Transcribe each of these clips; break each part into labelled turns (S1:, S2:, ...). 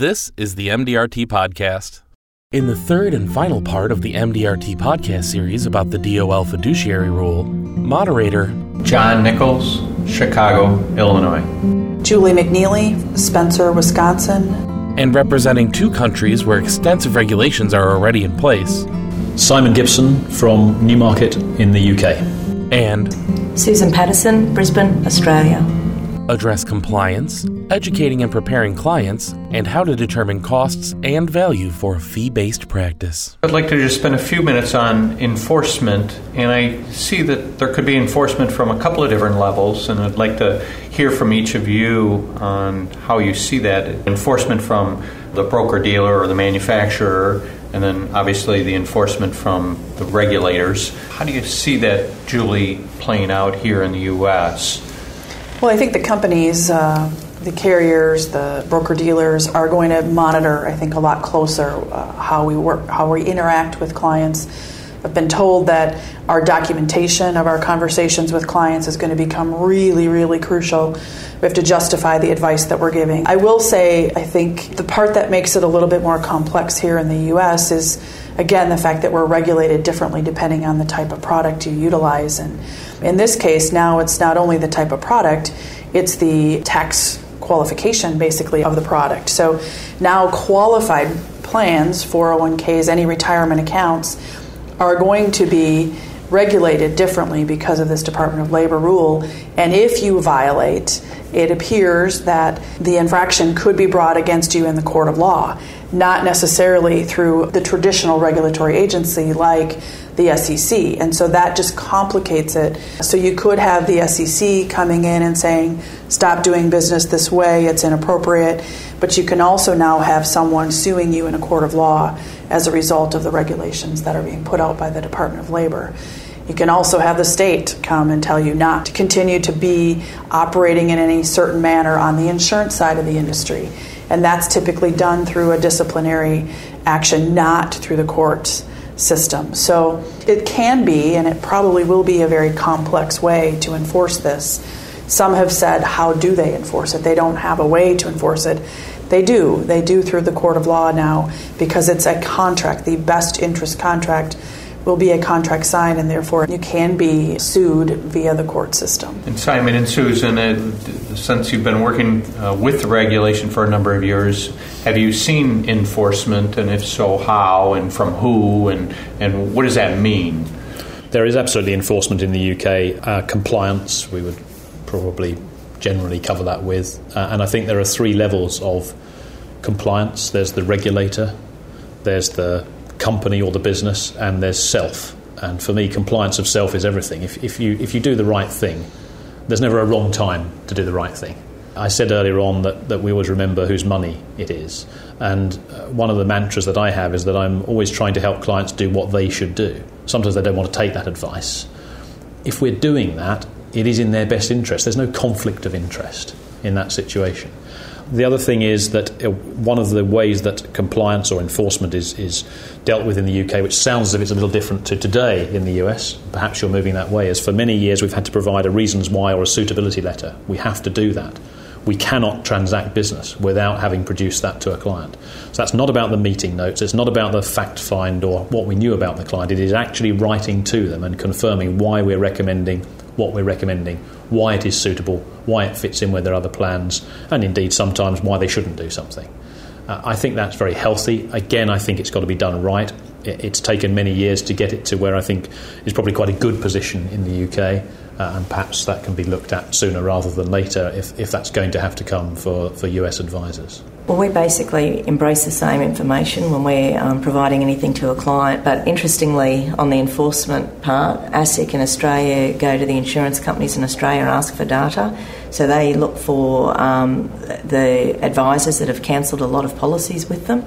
S1: This is the MDRT Podcast. In the third and final part of the MDRT podcast series about the DOL fiduciary rule, moderator
S2: John Nichols, Chicago, Illinois.
S3: Julie McNeely, Spencer, Wisconsin.
S1: and representing two countries where extensive regulations are already in place,
S4: Simon Gibson from Newmarket in the UK.
S1: and
S5: Susan Patterson, Brisbane, Australia.
S1: Address compliance, educating and preparing clients, and how to determine costs and value for a fee based practice.
S2: I'd like to just spend a few minutes on enforcement, and I see that there could be enforcement from a couple of different levels, and I'd like to hear from each of you on how you see that enforcement from the broker dealer or the manufacturer, and then obviously the enforcement from the regulators. How do you see that, Julie, playing out here in the U.S.?
S3: Well, I think the companies, uh, the carriers, the broker dealers are going to monitor, I think, a lot closer uh, how we work, how we interact with clients. I've been told that our documentation of our conversations with clients is going to become really, really crucial. We have to justify the advice that we're giving. I will say, I think the part that makes it a little bit more complex here in the U.S. is, again, the fact that we're regulated differently depending on the type of product you utilize. And in this case, now it's not only the type of product, it's the tax qualification basically of the product. So now qualified plans, 401ks, any retirement accounts, are going to be regulated differently because of this Department of Labor rule. And if you violate, it appears that the infraction could be brought against you in the court of law, not necessarily through the traditional regulatory agency like the SEC. And so that just complicates it. So you could have the SEC coming in and saying, stop doing business this way, it's inappropriate. But you can also now have someone suing you in a court of law as a result of the regulations that are being put out by the Department of Labor. You can also have the state come and tell you not to continue to be operating in any certain manner on the insurance side of the industry. And that's typically done through a disciplinary action, not through the courts system. So it can be, and it probably will be, a very complex way to enforce this. Some have said, how do they enforce it? They don't have a way to enforce it. They do. They do through the court of law now because it's a contract. The best interest contract will be a contract signed, and therefore you can be sued via the court system.
S2: And Simon and Susan, uh, since you've been working uh, with the regulation for a number of years, have you seen enforcement, and if so, how, and from who, and, and what does that mean?
S4: There is absolutely enforcement in the UK. Uh, compliance, we would probably generally cover that with. Uh, and I think there are three levels of compliance there's the regulator, there's the company or the business, and there's self. And for me, compliance of self is everything. If, if, you, if you do the right thing, there's never a wrong time to do the right thing. I said earlier on that, that we always remember whose money it is. And uh, one of the mantras that I have is that I'm always trying to help clients do what they should do. Sometimes they don't want to take that advice. If we're doing that, it is in their best interest. There's no conflict of interest in that situation. The other thing is that uh, one of the ways that compliance or enforcement is, is dealt with in the UK, which sounds as if it's a little different to today in the US, perhaps you're moving that way, is for many years we've had to provide a reasons why or a suitability letter. We have to do that. We cannot transact business without having produced that to a client. So that's not about the meeting notes, it's not about the fact find or what we knew about the client. It is actually writing to them and confirming why we're recommending what we're recommending, why it is suitable, why it fits in with their other plans, and indeed sometimes why they shouldn't do something. Uh, I think that's very healthy. Again, I think it's got to be done right. It, it's taken many years to get it to where I think is probably quite a good position in the UK, uh, and perhaps that can be looked at sooner rather than later if, if that's going to have to come for, for US advisors.
S5: Well, we basically embrace the same information when we're um, providing anything to a client, but interestingly, on the enforcement part, ASIC in Australia go to the insurance companies in Australia and ask for data. So they look for um, the advisors that have cancelled a lot of policies with them.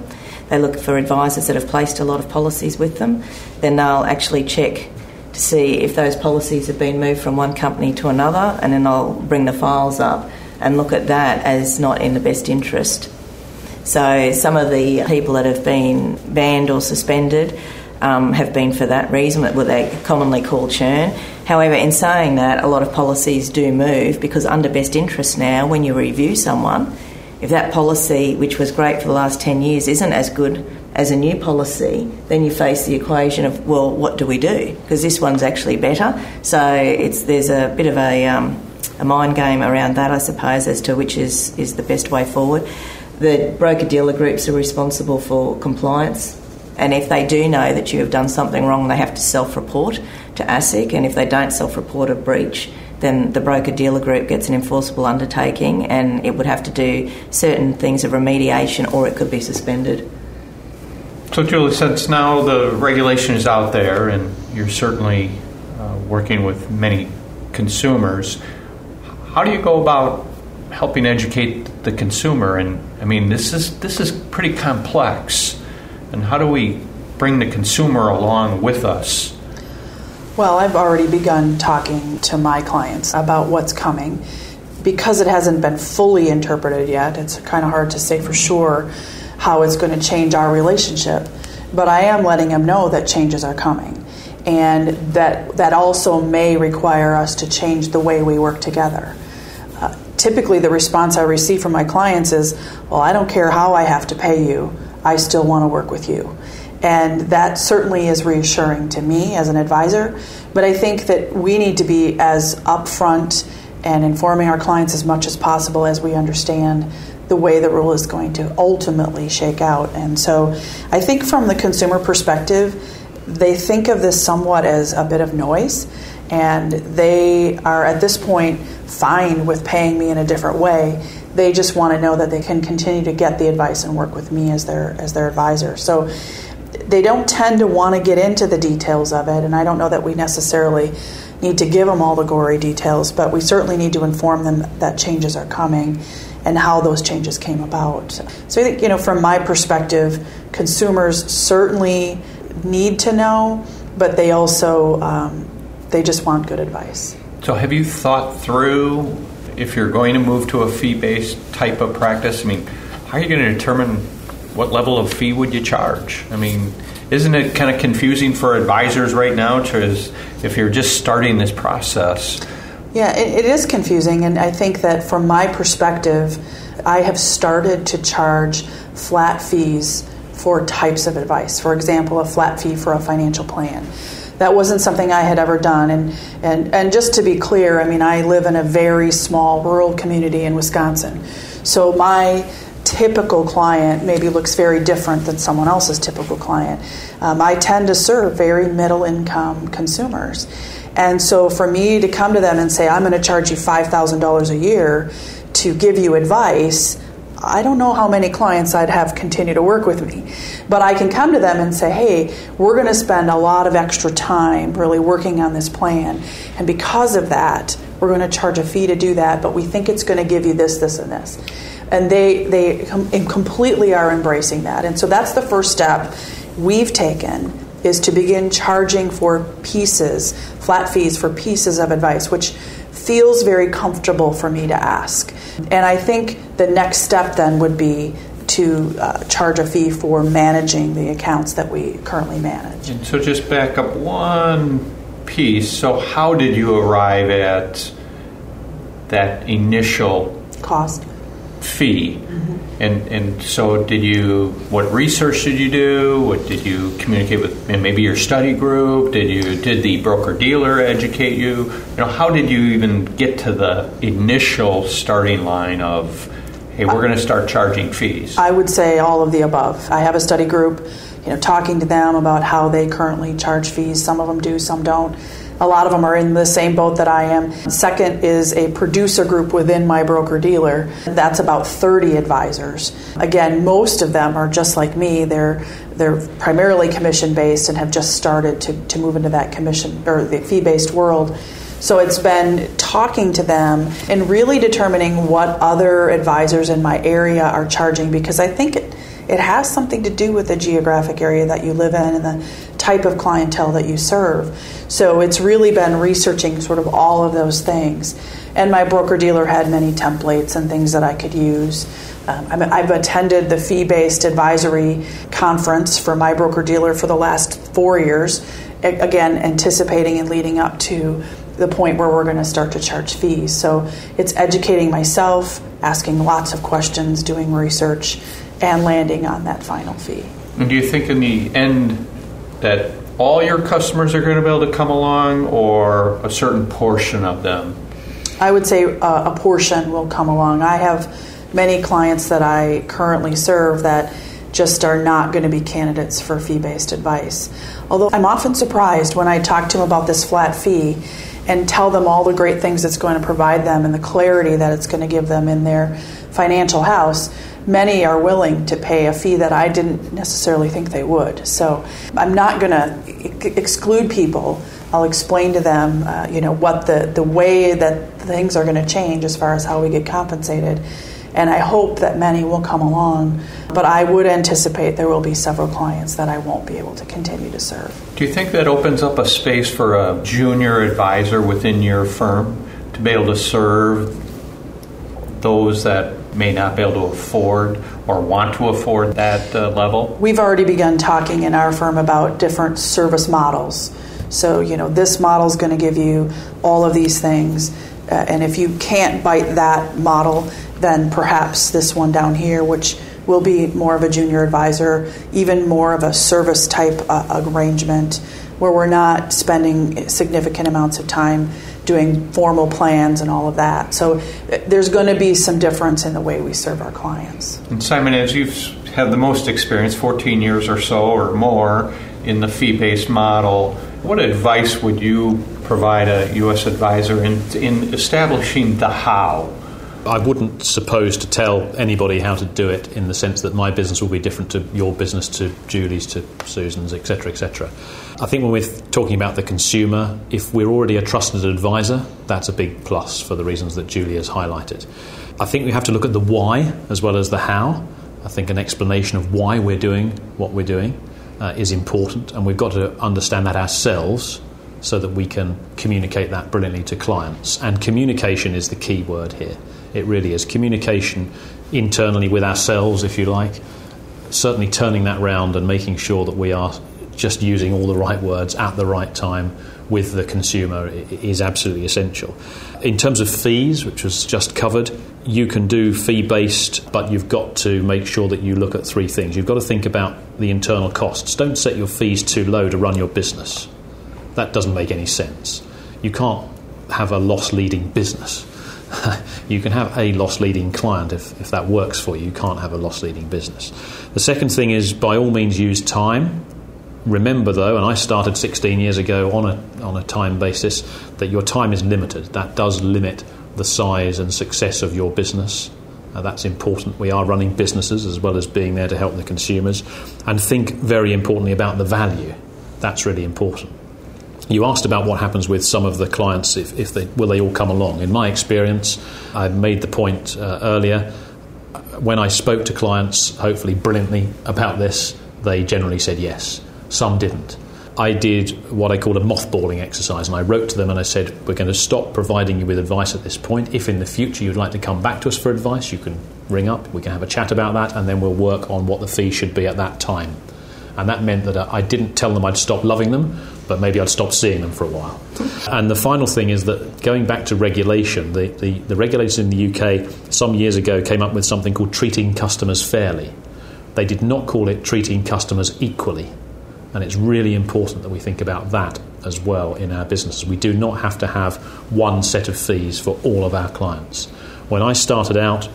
S5: They look for advisors that have placed a lot of policies with them. Then they'll actually check to see if those policies have been moved from one company to another, and then they'll bring the files up and look at that as not in the best interest. So some of the people that have been banned or suspended um, have been for that reason, what they commonly call churn. However, in saying that, a lot of policies do move because under best interest now, when you review someone, if that policy, which was great for the last 10 years, isn't as good as a new policy, then you face the equation of, well, what do we do? Because this one's actually better. So it's, there's a bit of a, um, a mind game around that, I suppose, as to which is, is the best way forward. The broker dealer groups are responsible for compliance, and if they do know that you have done something wrong, they have to self report to ASIC, and if they don't self report a breach, then the broker dealer group gets an enforceable undertaking and it would have to do certain things of remediation or it could be suspended.
S2: So, Julie, since now the regulation is out there and you're certainly uh, working with many consumers, how do you go about helping educate the consumer? And I mean, this is this is pretty complex. And how do we bring the consumer along with us?
S3: Well, I've already begun talking to my clients about what's coming. Because it hasn't been fully interpreted yet, it's kind of hard to say for sure how it's going to change our relationship. But I am letting them know that changes are coming. And that, that also may require us to change the way we work together. Typically, the response I receive from my clients is, Well, I don't care how I have to pay you, I still want to work with you. And that certainly is reassuring to me as an advisor. But I think that we need to be as upfront and informing our clients as much as possible as we understand the way the rule is going to ultimately shake out. And so I think from the consumer perspective, they think of this somewhat as a bit of noise. And they are at this point fine with paying me in a different way. They just want to know that they can continue to get the advice and work with me as their as their advisor. So they don't tend to want to get into the details of it, and I don't know that we necessarily need to give them all the gory details, but we certainly need to inform them that changes are coming and how those changes came about. So I think, you know, from my perspective, consumers certainly need to know, but they also um, they just want good advice.
S2: So have you thought through if you're going to move to a fee-based type of practice? I mean, how are you going to determine what level of fee would you charge? I mean, isn't it kind of confusing for advisors right now to if you're just starting this process?
S3: Yeah, it, it is confusing, and I think that from my perspective, I have started to charge flat fees for types of advice. For example, a flat fee for a financial plan. That wasn't something I had ever done. And, and, and just to be clear, I mean, I live in a very small rural community in Wisconsin. So my typical client maybe looks very different than someone else's typical client. Um, I tend to serve very middle income consumers. And so for me to come to them and say, I'm going to charge you $5,000 a year to give you advice, I don't know how many clients I'd have continue to work with me. But I can come to them and say, hey, we're going to spend a lot of extra time really working on this plan. And because of that, we're going to charge a fee to do that, but we think it's going to give you this, this, and this and they they com- completely are embracing that. And so that's the first step we've taken is to begin charging for pieces, flat fees for pieces of advice, which feels very comfortable for me to ask. And I think the next step then would be to uh, charge a fee for managing the accounts that we currently manage.
S2: And so just back up one piece. So how did you arrive at that initial
S3: cost?
S2: Fee. And and so did you? What research did you do? What did you communicate with? And maybe your study group. Did you? Did the broker dealer educate you? You know, how did you even get to the initial starting line of? Hey, we're going to start charging fees.
S3: I would say all of the above. I have a study group, you know, talking to them about how they currently charge fees. Some of them do, some don't. A lot of them are in the same boat that I am. Second is a producer group within my broker dealer. That's about 30 advisors. Again, most of them are just like me. They're they're primarily commission based and have just started to, to move into that commission or the fee based world. So it's been talking to them and really determining what other advisors in my area are charging because I think it it has something to do with the geographic area that you live in and the type of clientele that you serve. So it's really been researching sort of all of those things. And my broker dealer had many templates and things that I could use. Um, I've attended the fee based advisory conference for my broker dealer for the last four years, again, anticipating and leading up to the point where we're going to start to charge fees. So it's educating myself, asking lots of questions, doing research, and landing on that final fee.
S2: And do you think in the end that all your customers are going to be able to come along or a certain portion of them?
S3: I would say uh, a portion will come along. I have many clients that I currently serve that just are not going to be candidates for fee based advice. Although I'm often surprised when I talk to them about this flat fee and tell them all the great things it's going to provide them and the clarity that it's going to give them in their financial house. Many are willing to pay a fee that I didn't necessarily think they would. So I'm not going to exclude people. I'll explain to them, uh, you know, what the, the way that things are going to change as far as how we get compensated and I hope that many will come along. But I would anticipate there will be several clients that I won't be able to continue to serve.
S2: Do you think that opens up a space for a junior advisor within your firm to be able to serve those that may not be able to afford or want to afford that uh, level?
S3: We've already begun talking in our firm about different service models. So, you know, this model is going to give you all of these things. Uh, and if you can't bite that model, then perhaps this one down here, which will be more of a junior advisor, even more of a service type uh, arrangement where we're not spending significant amounts of time doing formal plans and all of that. So uh, there's going to be some difference in the way we serve our clients.
S2: And Simon, as you've had the most experience, 14 years or so or more in the fee based model, what advice would you provide a U.S. advisor in, in establishing the how?
S4: I wouldn't suppose to tell anybody how to do it in the sense that my business will be different to your business, to Julie's, to Susan's, etc., etc. I think when we're talking about the consumer, if we're already a trusted advisor, that's a big plus for the reasons that Julie has highlighted. I think we have to look at the why as well as the how. I think an explanation of why we're doing what we're doing uh, is important, and we've got to understand that ourselves so that we can communicate that brilliantly to clients. And communication is the key word here. It really is. Communication internally with ourselves, if you like, certainly turning that round and making sure that we are just using all the right words at the right time with the consumer is absolutely essential. In terms of fees, which was just covered, you can do fee based, but you've got to make sure that you look at three things. You've got to think about the internal costs. Don't set your fees too low to run your business. That doesn't make any sense. You can't have a loss leading business. you can have a loss leading client if, if that works for you. You can't have a loss leading business. The second thing is by all means use time. Remember though, and I started 16 years ago on a, on a time basis, that your time is limited. That does limit the size and success of your business. Uh, that's important. We are running businesses as well as being there to help the consumers. And think very importantly about the value. That's really important. You asked about what happens with some of the clients if, if they will they all come along. In my experience, I made the point uh, earlier. When I spoke to clients, hopefully brilliantly about this, they generally said yes. Some didn't. I did what I call a mothballing exercise, and I wrote to them and I said, We're going to stop providing you with advice at this point. If in the future you'd like to come back to us for advice, you can ring up, we can have a chat about that, and then we'll work on what the fee should be at that time. And that meant that uh, I didn't tell them I'd stop loving them, but maybe I'd stop seeing them for a while. And the final thing is that going back to regulation, the, the, the regulators in the UK some years ago came up with something called treating customers fairly. They did not call it treating customers equally. And it's really important that we think about that as well in our businesses. We do not have to have one set of fees for all of our clients. When I started out,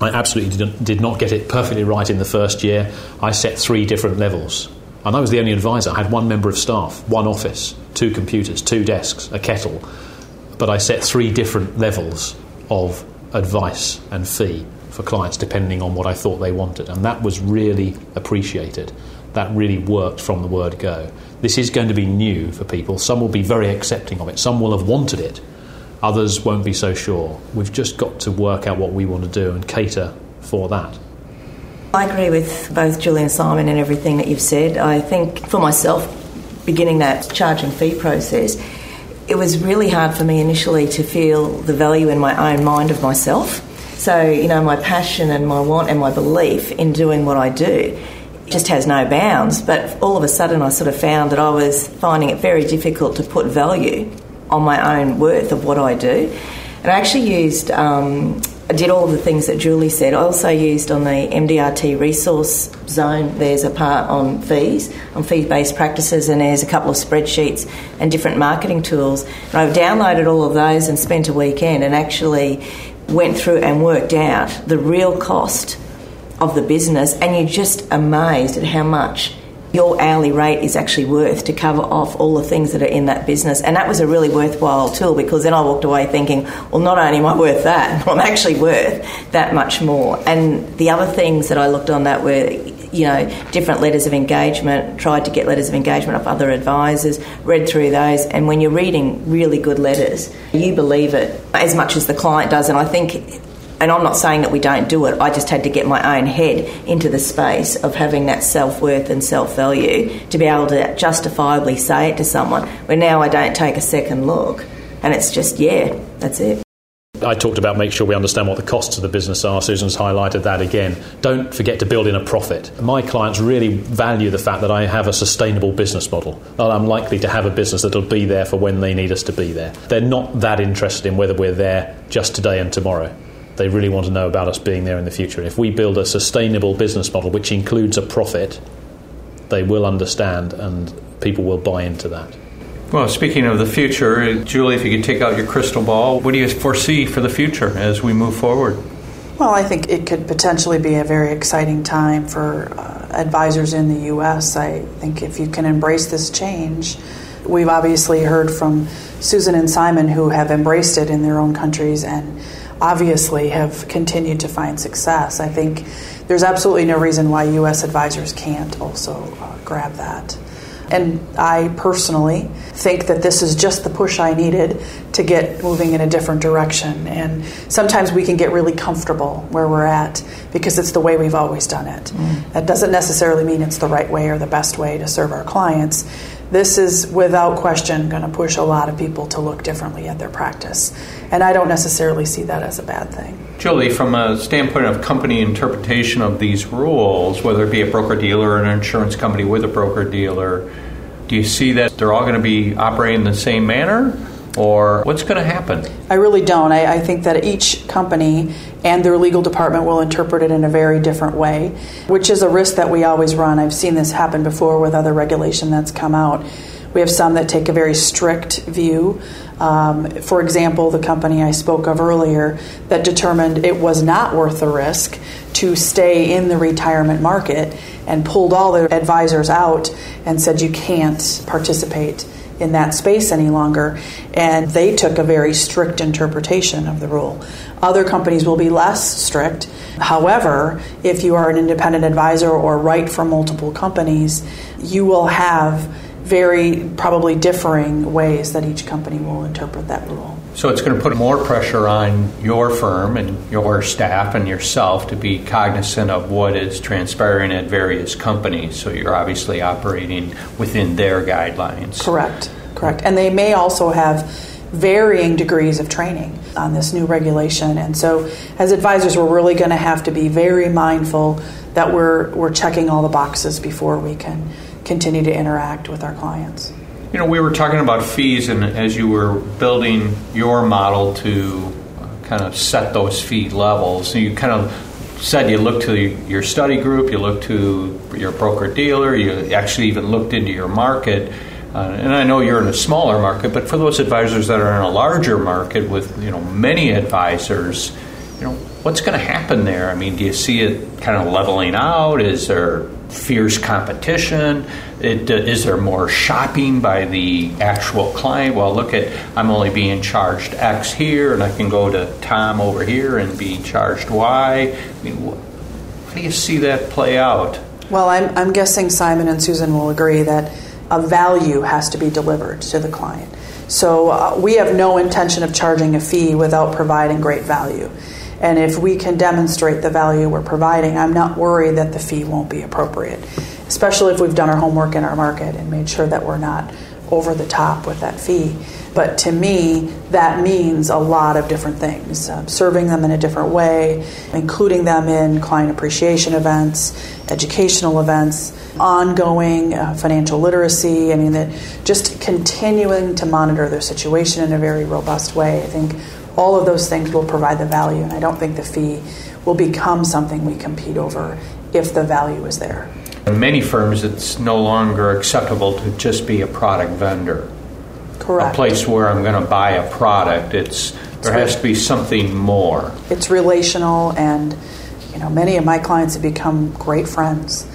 S4: I absolutely did not get it perfectly right in the first year. I set three different levels and I was the only advisor. I had one member of staff, one office, two computers, two desks, a kettle. But I set three different levels of advice and fee for clients depending on what I thought they wanted. And that was really appreciated. That really worked from the word go. This is going to be new for people. Some will be very accepting of it, some will have wanted it, others won't be so sure. We've just got to work out what we want to do and cater for that.
S5: I agree with both Julie and Simon and everything that you've said. I think for myself, beginning that charging fee process, it was really hard for me initially to feel the value in my own mind of myself. So, you know, my passion and my want and my belief in doing what I do just has no bounds. But all of a sudden, I sort of found that I was finding it very difficult to put value on my own worth of what I do. And I actually used, um, I did all the things that Julie said. I also used on the MDRT resource zone, there's a part on fees, on fee based practices, and there's a couple of spreadsheets and different marketing tools. And I've downloaded all of those and spent a weekend and actually went through and worked out the real cost of the business, and you're just amazed at how much your hourly rate is actually worth to cover off all the things that are in that business. And that was a really worthwhile tool because then I walked away thinking, well, not only am I worth that, I'm actually worth that much more. And the other things that I looked on that were, you know, different letters of engagement, tried to get letters of engagement of other advisors, read through those. And when you're reading really good letters, you believe it as much as the client does. And I think and I'm not saying that we don't do it, I just had to get my own head into the space of having that self worth and self value to be able to justifiably say it to someone where now I don't take a second look and it's just, yeah, that's it.
S4: I talked about make sure we understand what the costs of the business are. Susan's highlighted that again. Don't forget to build in a profit. My clients really value the fact that I have a sustainable business model. That I'm likely to have a business that'll be there for when they need us to be there. They're not that interested in whether we're there just today and tomorrow. They really want to know about us being there in the future. If we build a sustainable business model which includes a profit, they will understand and people will buy into that.
S2: Well, speaking of the future, Julie, if you could take out your crystal ball, what do you foresee for the future as we move forward?
S3: Well, I think it could potentially be a very exciting time for uh, advisors in the U.S. I think if you can embrace this change, we've obviously heard from Susan and Simon who have embraced it in their own countries and obviously have continued to find success. I think there's absolutely no reason why U.S. advisors can't also uh, grab that. And I personally think that this is just the push I needed to get moving in a different direction. And sometimes we can get really comfortable where we're at because it's the way we've always done it. Mm. That doesn't necessarily mean it's the right way or the best way to serve our clients this is without question going to push a lot of people to look differently at their practice. And I don't necessarily see that as a bad thing.
S2: Julie, from a standpoint of company interpretation of these rules, whether it be a broker dealer or an insurance company with a broker dealer, do you see that they're all going to be operating in the same manner? Or what's going to happen?
S3: I really don't. I, I, think that each company and their legal department will interpret it in a very different way, which is a risk that we always run. I've seen this happen before with other regulation that's come out. We have some that take a very strict view. Um, for example, the company I spoke of earlier that determined it was not worth the risk to stay in the retirement market and pulled all their advisors out and said you can't participate in that space any longer, and they took a very strict interpretation of the rule. Other companies will be less strict. However, if you are an independent advisor or write for multiple companies, you will have very probably differing ways that each company will interpret that rule.
S2: So it's going to put more pressure on your firm and your staff and yourself to be cognizant of what is transpiring at various companies. So you're obviously operating within their guidelines.
S3: Correct, correct. And they may also have varying degrees of training on this new regulation. And so as advisors, we're really going to have to be very mindful that we're, we're checking all the boxes before we can continue to interact with our clients.
S2: You know, we were talking about fees, and as you were building your model to kind of set those fee levels, you kind of said you looked to your study group, you looked to your broker dealer, you actually even looked into your market. Uh, and I know you're in a smaller market, but for those advisors that are in a larger market with you know many advisors, you know what's going to happen there? I mean, do you see it kind of leveling out? Is there fierce competition? It, uh, is there more shopping by the actual client? Well, look at I'm only being charged X here, and I can go to Tom over here and be charged Y. I mean, how do you see that play out?
S3: Well, I'm, I'm guessing Simon and Susan will agree that a value has to be delivered to the client. So uh, we have no intention of charging a fee without providing great value. And if we can demonstrate the value we're providing, I'm not worried that the fee won't be appropriate, especially if we've done our homework in our market and made sure that we're not over the top with that fee. But to me, that means a lot of different things. Uh, serving them in a different way, including them in client appreciation events, educational events, ongoing uh, financial literacy. I mean, that just continuing to monitor their situation in a very robust way. I think all of those things will provide the value, and I don't think the fee will become something we compete over if the value is there.
S2: In many firms, it's no longer acceptable to just be a product vendor.
S3: Correct.
S2: A place where I'm going to buy a product. It's there has to be something more.
S3: It's relational, and you know, many of my clients have become great friends.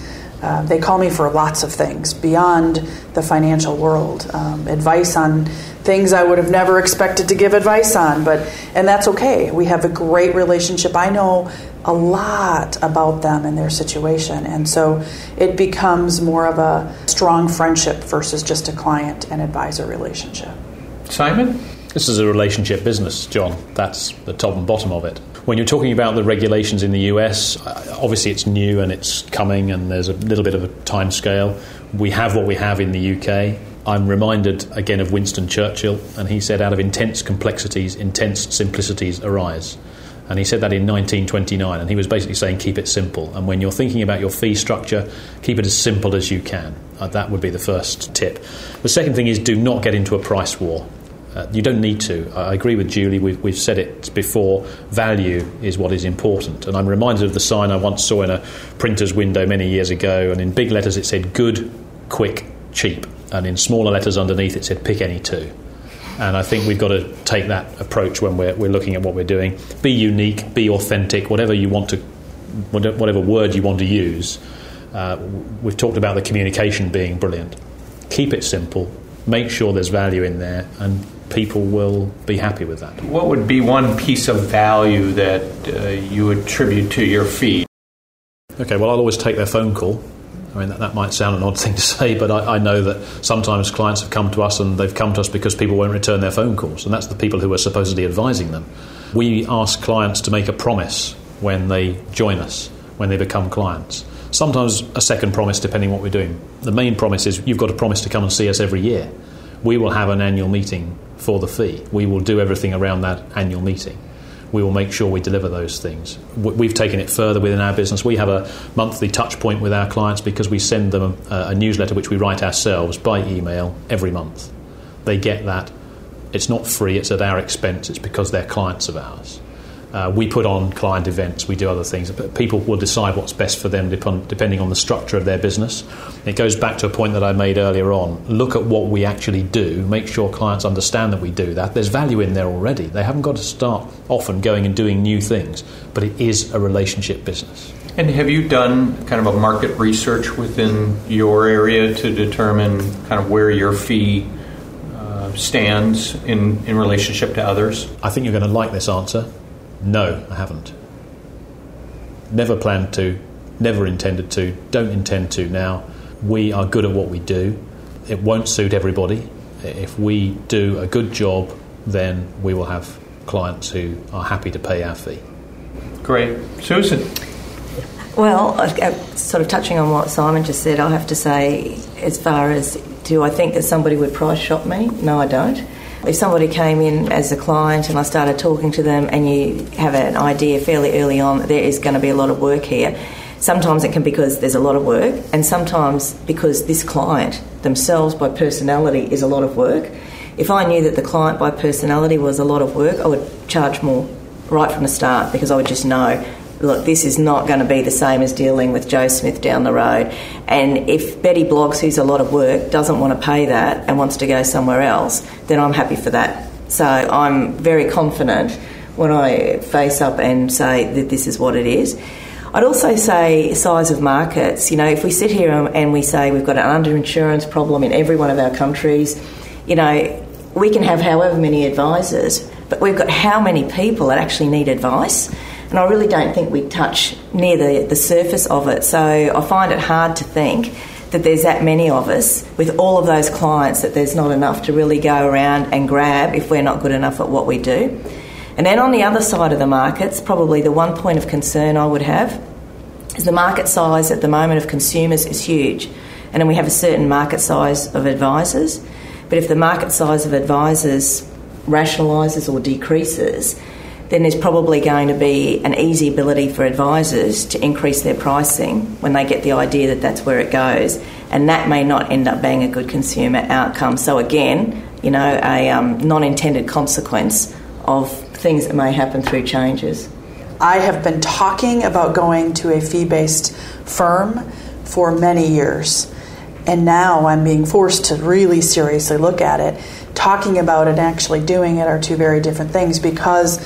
S3: Uh, they call me for lots of things beyond the financial world, um, advice on things I would have never expected to give advice on, but and that's okay. We have a great relationship. I know a lot about them and their situation, and so it becomes more of a strong friendship versus just a client and advisor relationship.
S2: Simon,
S4: this is a relationship business, John. That's the top and bottom of it. When you're talking about the regulations in the US, uh, obviously it's new and it's coming, and there's a little bit of a time scale. We have what we have in the UK. I'm reminded again of Winston Churchill, and he said, Out of intense complexities, intense simplicities arise. And he said that in 1929, and he was basically saying, keep it simple. And when you're thinking about your fee structure, keep it as simple as you can. Uh, that would be the first tip. The second thing is do not get into a price war. Uh, you don't need to. I agree with Julie, we've, we've said it before value is what is important. And I'm reminded of the sign I once saw in a printer's window many years ago, and in big letters it said good, quick, cheap. And in smaller letters underneath it said pick any two. And I think we've got to take that approach when we're, we're looking at what we're doing. Be unique, be authentic, whatever you want to, whatever word you want to use. Uh, we've talked about the communication being brilliant. Keep it simple, make sure there's value in there, and people will be happy with that.
S2: What would be one piece of value that uh, you attribute to your fee?
S4: Okay, well, I'll always take their phone call. I mean, that, that might sound an odd thing to say, but I, I, know that sometimes clients have come to us and they've come to us because people won't return their phone calls, and that's the people who are supposedly advising them. We ask clients to make a promise when they join us, when they become clients. Sometimes a second promise, depending on what we're doing. The main promise is you've got to promise to come and see us every year. We will have an annual meeting for the fee. We will do everything around that annual meeting. We will make sure we deliver those things. We've taken it further within our business. We have a monthly touch point with our clients because we send them a, a newsletter which we write ourselves by email every month. They get that. It's not free, it's at our expense, it's because they're clients of ours. Uh, we put on client events, we do other things, but people will decide what's best for them depending on the structure of their business. It goes back to a point that I made earlier on. Look at what we actually do, make sure clients understand that we do that. There's value in there already. They haven't got to start often going and doing new things, but it is a relationship business.
S2: And have you done kind of a market research within your area to determine kind of where your fee uh, stands in, in relationship to others?
S4: I think you're going to like this answer. No, I haven't. Never planned to, never intended to, don't intend to now. We are good at what we do. It won't suit everybody. If we do a good job, then we will have clients who are happy to pay our fee.
S2: Great. Susan?
S5: Well, sort of touching on what Simon just said, I have to say, as far as do I think that somebody would price shop me? No, I don't. If somebody came in as a client and I started talking to them, and you have an idea fairly early on that there is going to be a lot of work here, sometimes it can be because there's a lot of work, and sometimes because this client themselves by personality is a lot of work. If I knew that the client by personality was a lot of work, I would charge more right from the start because I would just know look, this is not going to be the same as dealing with Joe Smith down the road. And if Betty Bloggs, who's a lot of work, doesn't want to pay that and wants to go somewhere else, then I'm happy for that. So I'm very confident when I face up and say that this is what it is. I'd also say size of markets. You know, if we sit here and we say we've got an underinsurance problem in every one of our countries, you know, we can have however many advisors, but we've got how many people that actually need advice? And I really don't think we touch near the, the surface of it. So I find it hard to think that there's that many of us with all of those clients that there's not enough to really go around and grab if we're not good enough at what we do. And then on the other side of the markets, probably the one point of concern I would have is the market size at the moment of consumers is huge. And then we have a certain market size of advisors. But if the market size of advisors rationalises or decreases, then there's probably going to be an easy ability for advisors to increase their pricing when they get the idea that that's where it goes. And that may not end up being a good consumer outcome. So, again, you know, a um, non intended consequence of things that may happen through changes.
S3: I have been talking about going to a fee based firm for many years. And now I'm being forced to really seriously look at it. Talking about it and actually doing it are two very different things because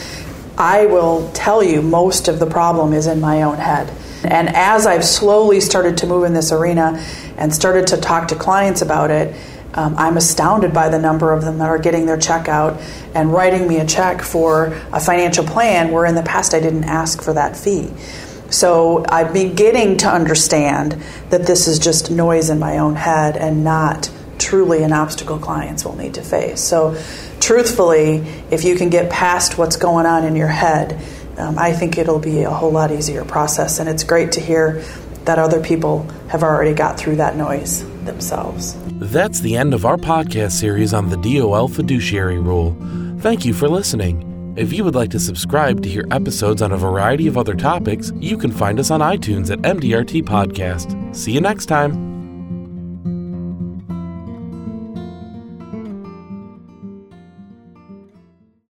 S3: I will tell you most of the problem is in my own head. And as I've slowly started to move in this arena and started to talk to clients about it, um, I'm astounded by the number of them that are getting their check out and writing me a check for a financial plan where in the past I didn't ask for that fee. So I'm beginning to understand that this is just noise in my own head and not truly an obstacle clients will need to face. So truthfully, if you can get past what's going on in your head, um, I think it'll be a whole lot easier process. And it's great to hear that other people have already got through that noise themselves.
S1: That's the end of our podcast series on the DOL fiduciary rule. Thank you for listening. If you would like to subscribe to hear episodes on a variety of other topics, you can find us on iTunes at MDRT Podcast. See you next time.